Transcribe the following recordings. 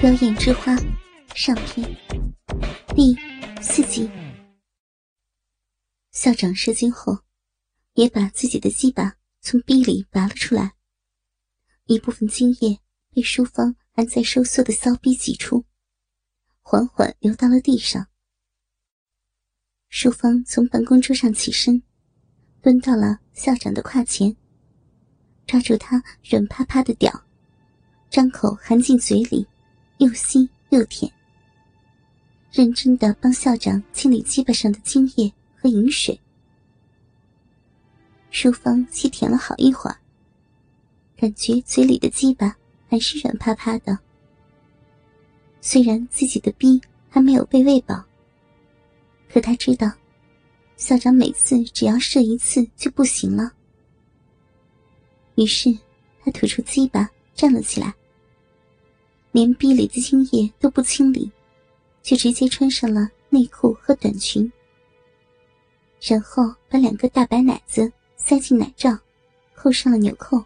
《妖艳之花》上篇第四集。校长射精后，也把自己的鸡巴从逼里拔了出来，一部分精液被淑芳还在收缩的骚逼挤出，缓缓流到了地上。淑芳从办公桌上起身，蹲到了校长的胯前，抓住他软趴趴的屌，张口含进嘴里。又吸又舔，认真的帮校长清理鸡巴上的精液和饮水。淑芳吸舔了好一会儿，感觉嘴里的鸡巴还是软趴趴的。虽然自己的逼还没有被喂饱，可他知道，校长每次只要射一次就不行了。于是，他吐出鸡巴，站了起来。连逼里的精液都不清理，就直接穿上了内裤和短裙，然后把两个大白奶子塞进奶罩，扣上了纽扣。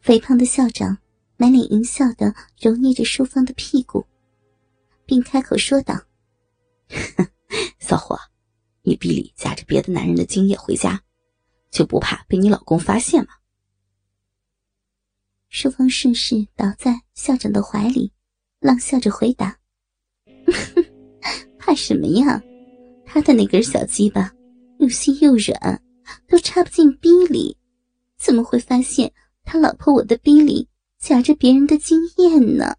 肥胖的校长满脸淫笑的揉捏着淑芳的屁股，并开口说道：“骚货，你逼里夹着别的男人的精液回家，就不怕被你老公发现吗？”淑芳顺势倒在校长的怀里，冷笑着回答：“ 怕什么呀？他的那根小鸡巴又细又软，都插不进逼里，怎么会发现他老婆我的逼里夹着别人的经验呢？”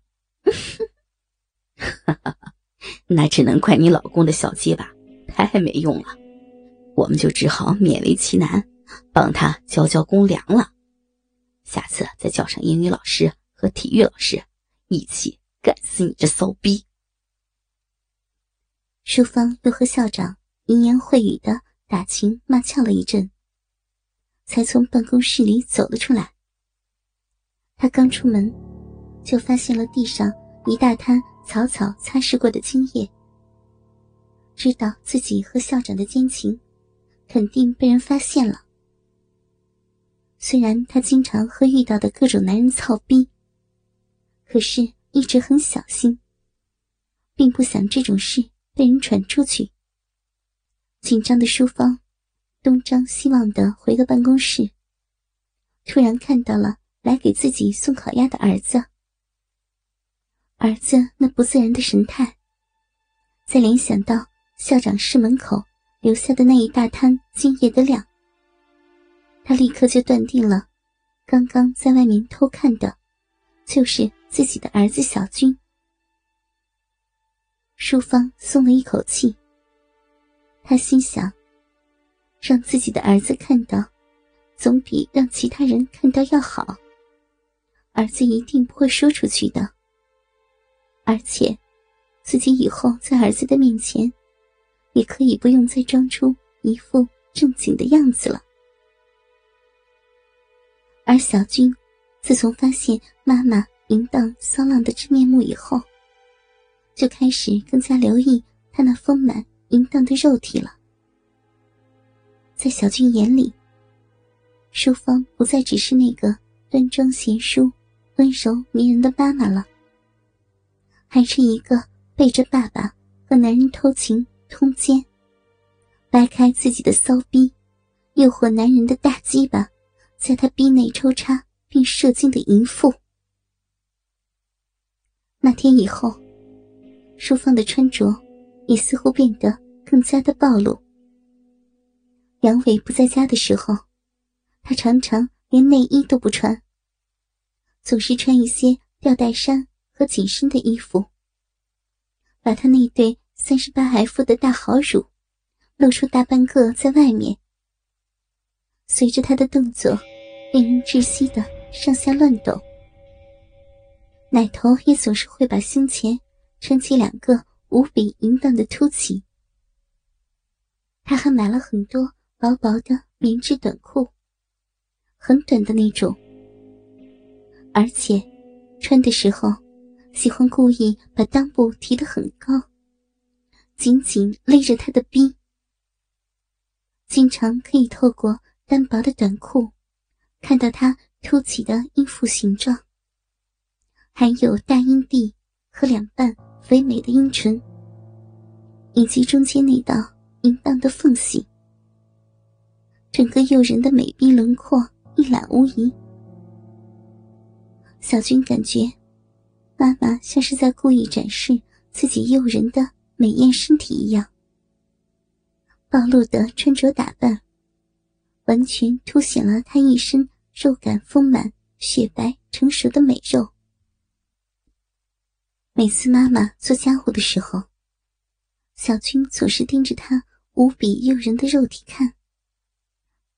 哈哈，那只能怪你老公的小鸡巴太没用了，我们就只好勉为其难，帮他交交公粮了。下次再叫上英语老师和体育老师，一起干死你这骚逼！淑芳又和校长淫言秽语的打情骂俏了一阵，才从办公室里走了出来。他刚出门，就发现了地上一大滩草草擦拭过的精液，知道自己和校长的奸情，肯定被人发现了。虽然他经常和遇到的各种男人操逼，可是一直很小心，并不想这种事被人传出去。紧张的淑芳东张西望的回到办公室，突然看到了来给自己送烤鸭的儿子。儿子那不自然的神态，再联想到校长室门口留下的那一大滩精液的量。他立刻就断定了，刚刚在外面偷看的，就是自己的儿子小军。淑芳松了一口气。他心想，让自己的儿子看到，总比让其他人看到要好。儿子一定不会说出去的。而且，自己以后在儿子的面前，也可以不用再装出一副正经的样子了。而小军，自从发现妈妈淫荡骚浪的真面目以后，就开始更加留意她那丰满淫荡的肉体了。在小军眼里，淑芳不再只是那个端庄贤淑、温柔迷人的妈妈了，还是一个背着爸爸和男人偷情通奸、掰开自己的骚逼、诱惑男人的大鸡巴。在他逼内抽插并射精的淫妇。那天以后，淑芳的穿着也似乎变得更加的暴露。杨伟不在家的时候，她常常连内衣都不穿，总是穿一些吊带衫和紧身的衣服，把她那对三十八 F 的大好乳露出大半个在外面。随着他的动作，令人窒息的上下乱抖，奶头也总是会把胸前撑起两个无比淫荡的凸起。他还买了很多薄薄的棉质短裤，很短的那种，而且穿的时候喜欢故意把裆部提得很高，紧紧勒着他的逼，经常可以透过。单薄的短裤，看到她凸起的阴腹形状，还有大阴蒂和两半肥美的阴唇，以及中间那道淫荡的缝隙，整个诱人的美逼轮廓一览无遗。小军感觉，妈妈像是在故意展示自己诱人的美艳身体一样，暴露的穿着打扮，完全凸显了她一身肉感丰满、雪白成熟的美肉。每次妈妈做家务的时候，小军总是盯着她无比诱人的肉体看。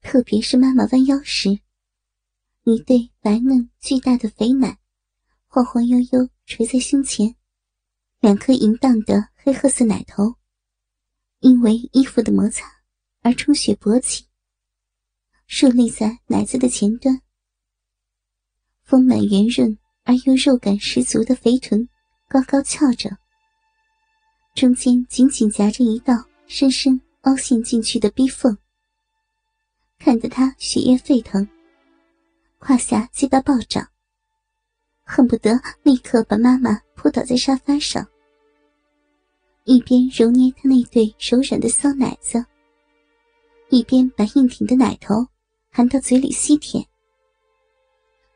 特别是妈妈弯腰时，一对白嫩巨大的肥奶晃晃悠悠垂在胸前，两颗淫荡的黑褐色奶头因为衣服的摩擦而充血勃起，竖立在奶子的前端，丰满圆润而又肉感十足的肥臀。高高翘着，中间紧紧夹着一道深深凹陷进去的逼缝，看得他血液沸腾，胯下鸡巴暴涨，恨不得立刻把妈妈扑倒在沙发上，一边揉捏她那对柔软的骚奶子，一边把硬挺的奶头含到嘴里吸舔，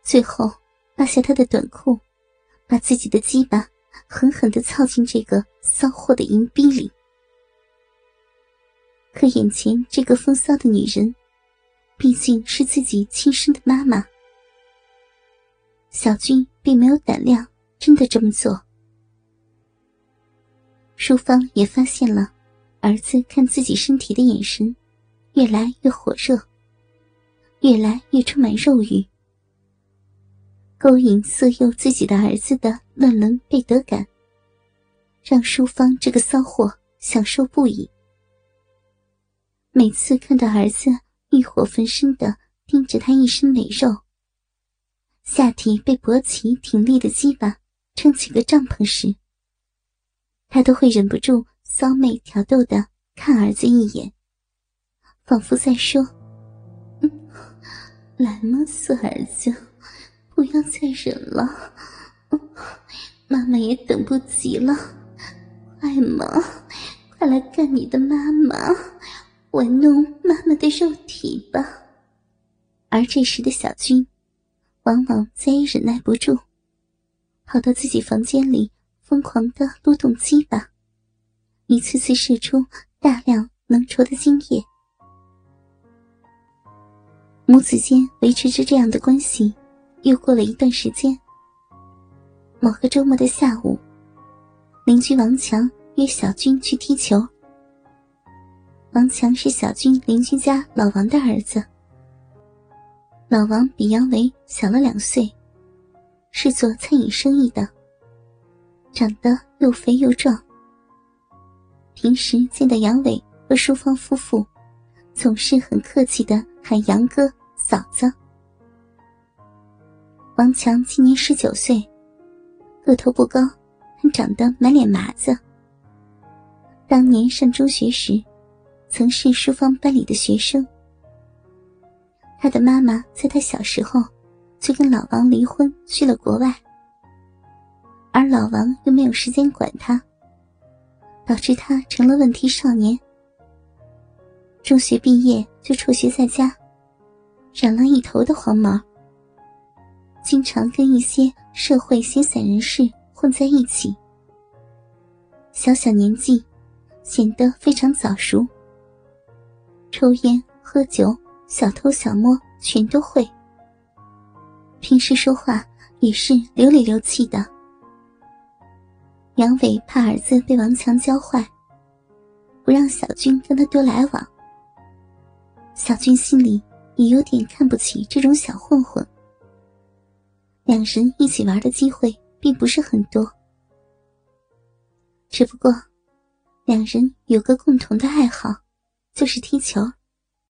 最后扒下他的短裤，把自己的鸡巴。狠狠的操进这个骚货的淫逼里，可眼前这个风骚的女人，毕竟是自己亲生的妈妈。小军并没有胆量真的这么做。淑芳也发现了儿子看自己身体的眼神，越来越火热，越来越充满肉欲。勾引色诱自己的儿子的乱伦背德感，让淑芳这个骚货享受不已。每次看到儿子欲火焚身的盯着他一身美肉，下体被勃起挺立的鸡巴撑起个帐篷时，他都会忍不住骚媚挑逗的看儿子一眼，仿佛在说：“，来嘛，死儿子。”不要再忍了，妈妈也等不及了，快嘛，快来干你的妈妈，玩弄妈妈的肉体吧。而这时的小军，往往再也忍耐不住，跑到自己房间里疯狂的撸动鸡巴，一次次射出大量浓稠的精液。母子间维持着这样的关系。又过了一段时间，某个周末的下午，邻居王强约小军去踢球。王强是小军邻居家老王的儿子。老王比杨伟小了两岁，是做餐饮生意的，长得又肥又壮。平时见到杨伟和淑芳夫妇，总是很客气的喊杨哥、嫂子。王强今年十九岁，个头不高，还长得满脸麻子。当年上中学时，曾是淑芳班里的学生。他的妈妈在他小时候就跟老王离婚，去了国外，而老王又没有时间管他，导致他成了问题少年。中学毕业就辍学在家，染了一头的黄毛。经常跟一些社会闲散人士混在一起，小小年纪显得非常早熟，抽烟、喝酒、小偷小摸全都会。平时说话也是流里流气的。杨伟怕儿子被王强教坏，不让小军跟他多来往。小军心里也有点看不起这种小混混。两人一起玩的机会并不是很多，只不过两人有个共同的爱好，就是踢球。